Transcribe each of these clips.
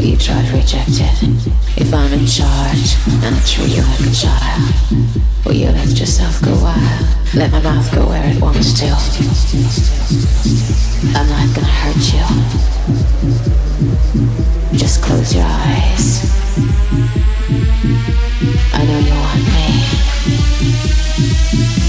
We tried rejected. If I'm in charge, and I treat you like a child, will you let yourself go wild? Let my mouth go where it wants to. I'm not gonna hurt you. Just close your eyes. I know you want me.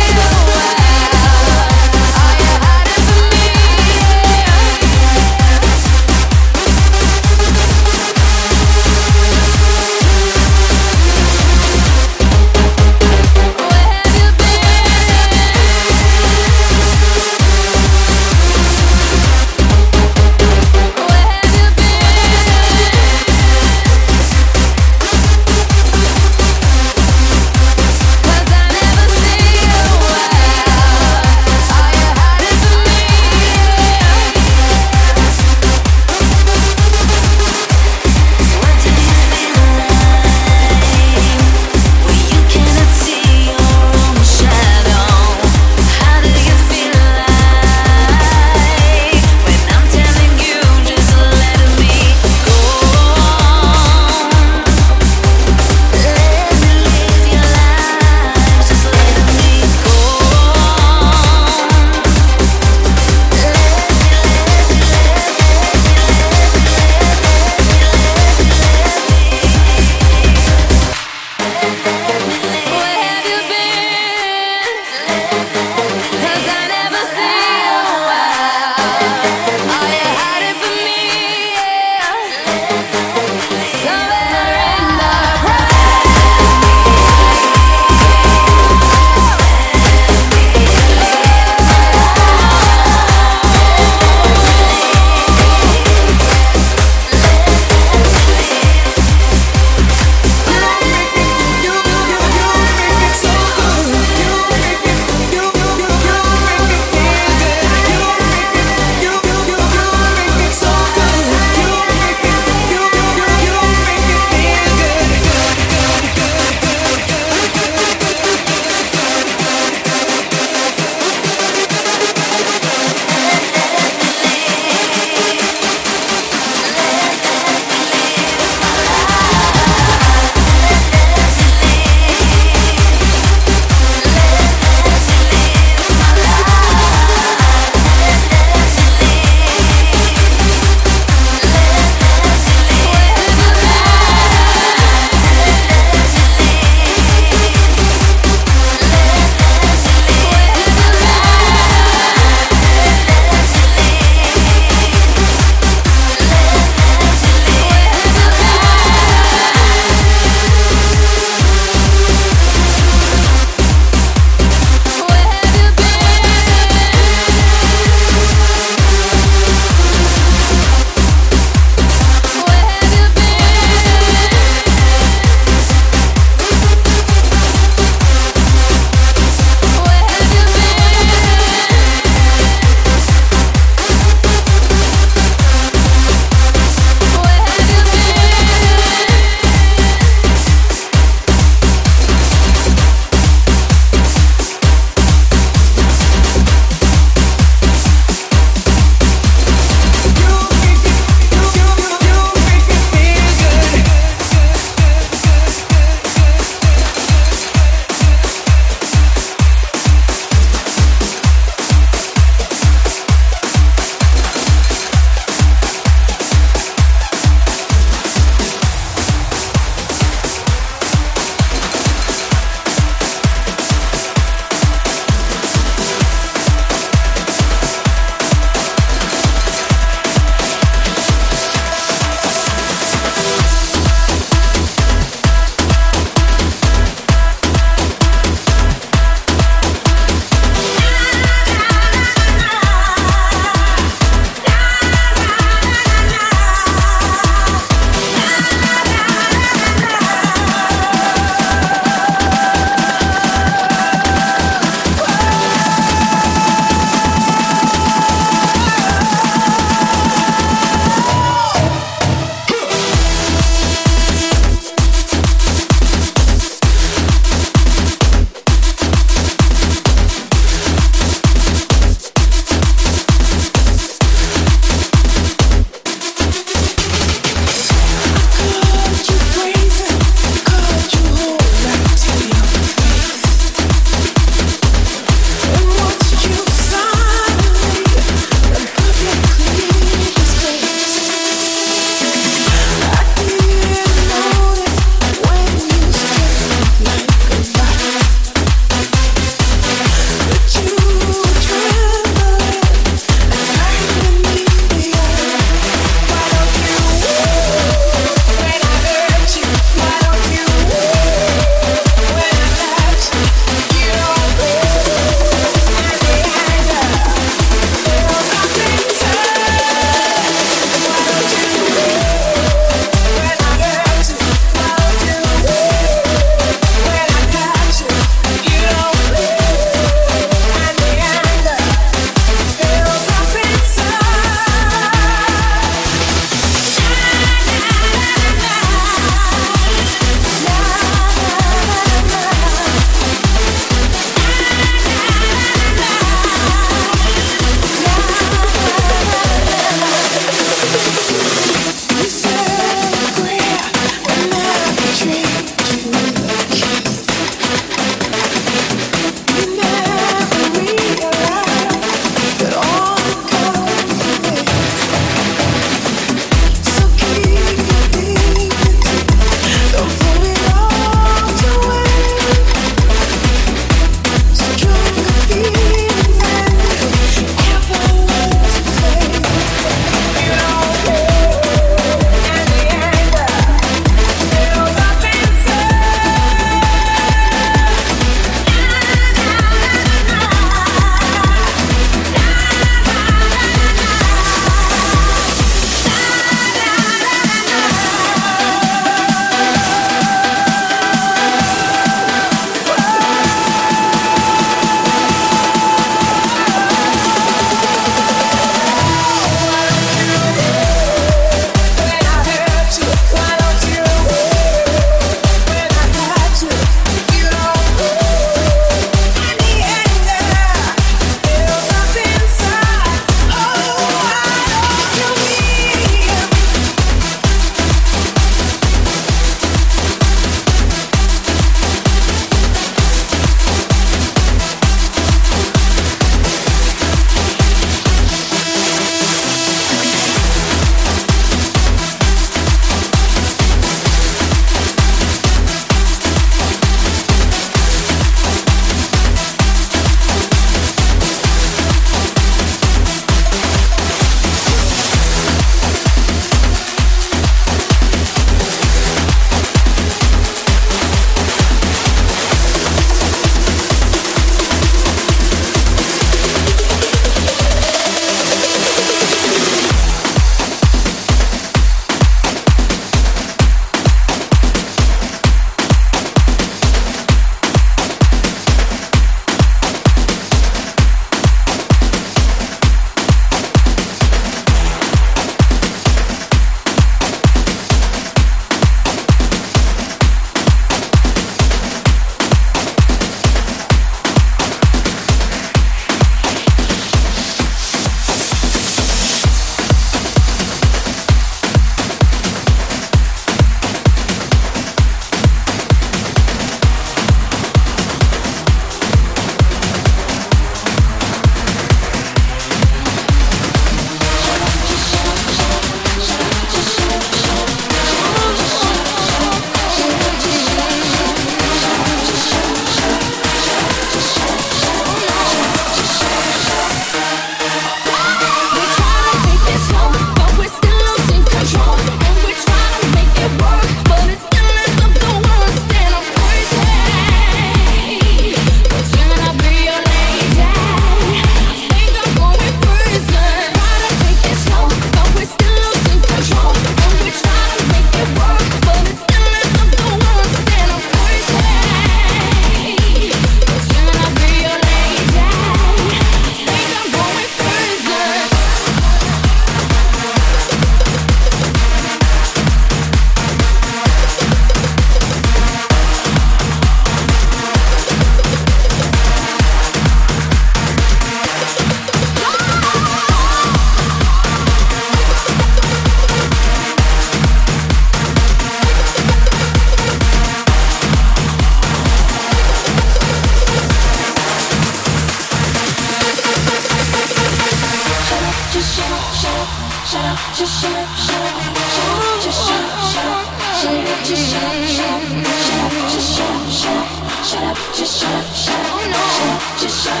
We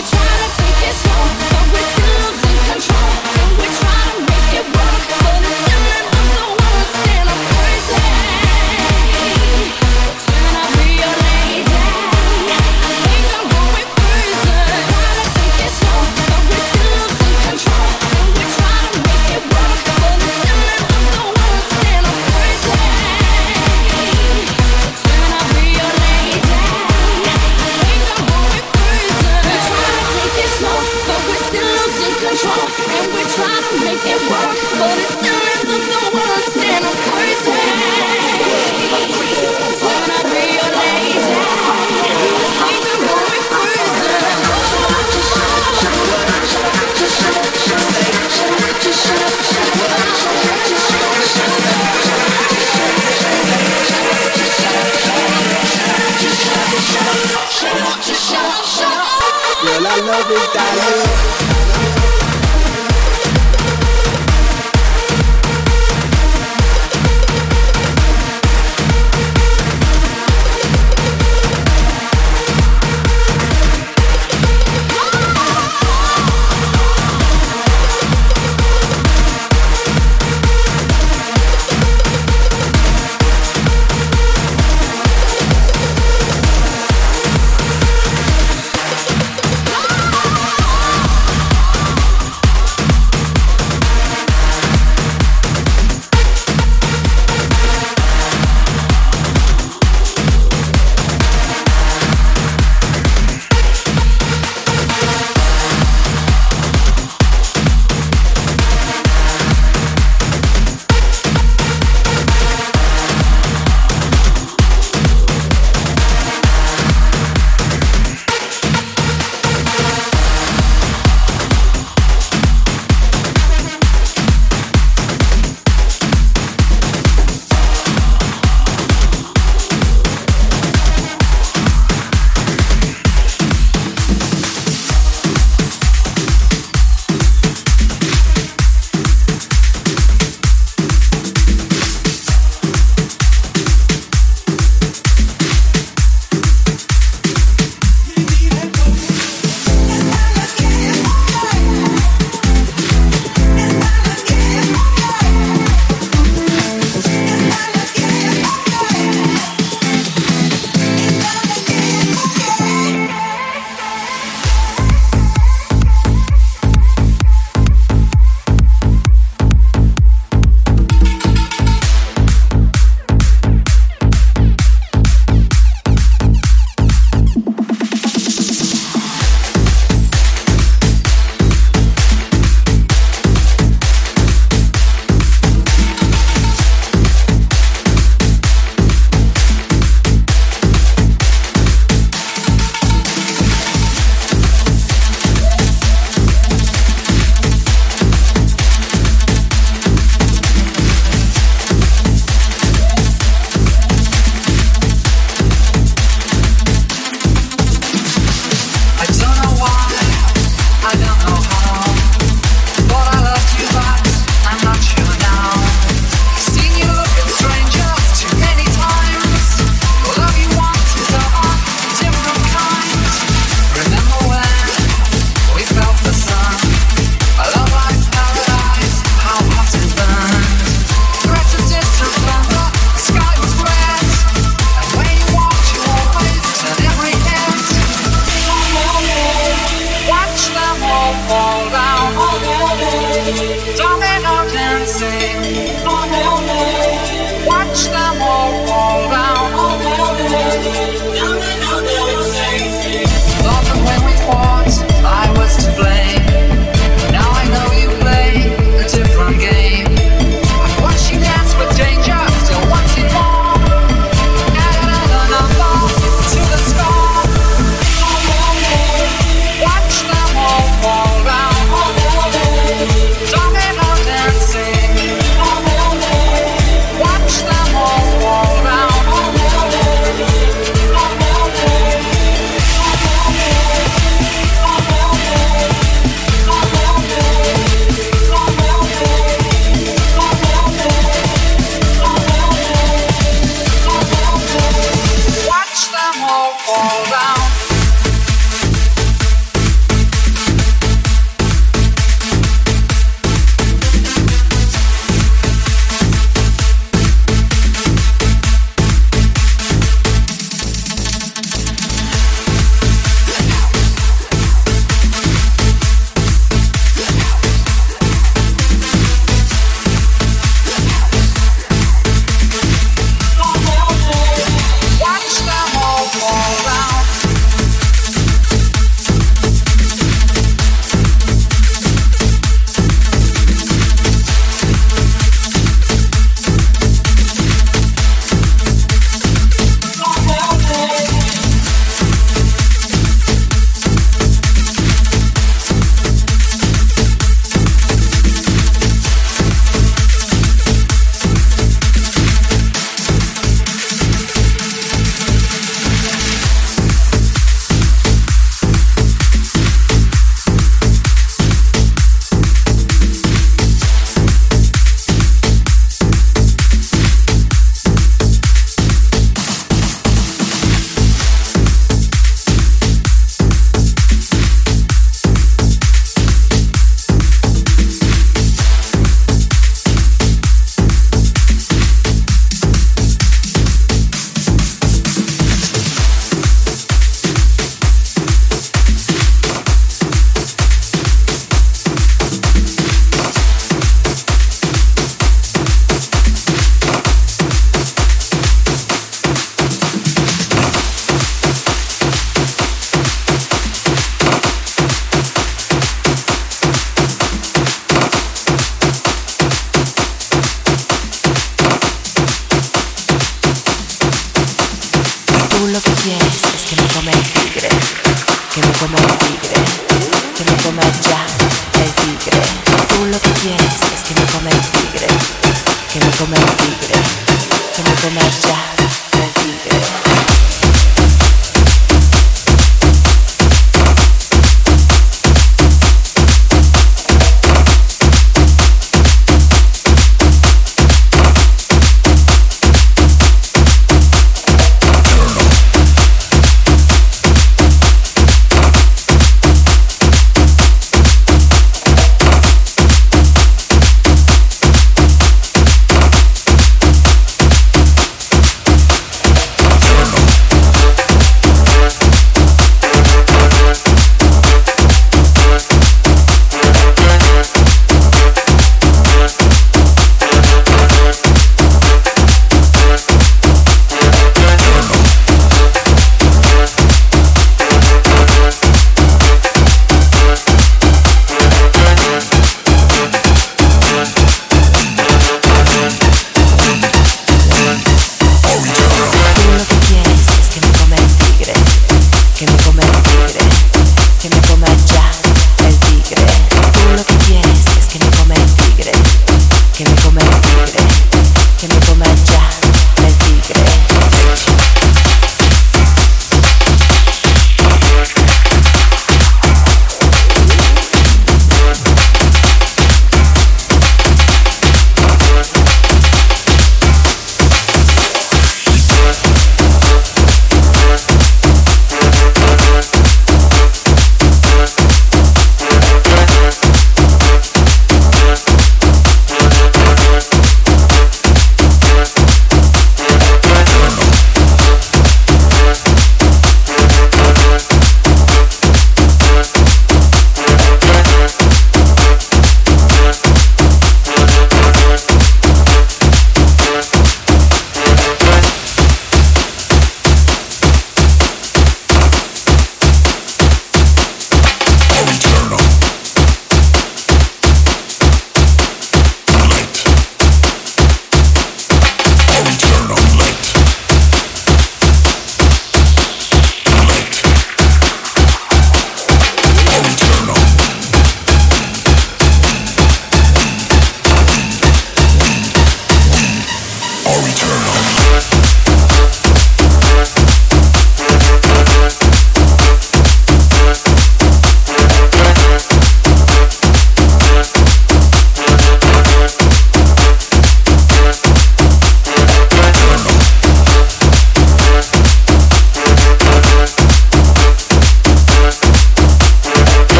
try to take it slow, but we're still in control. We try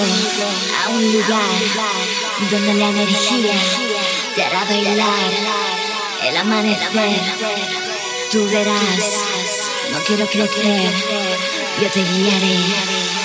a un lugar donde la energía te hará bailar el amanecer. Tú verás, no quiero crecer, yo te guiaré.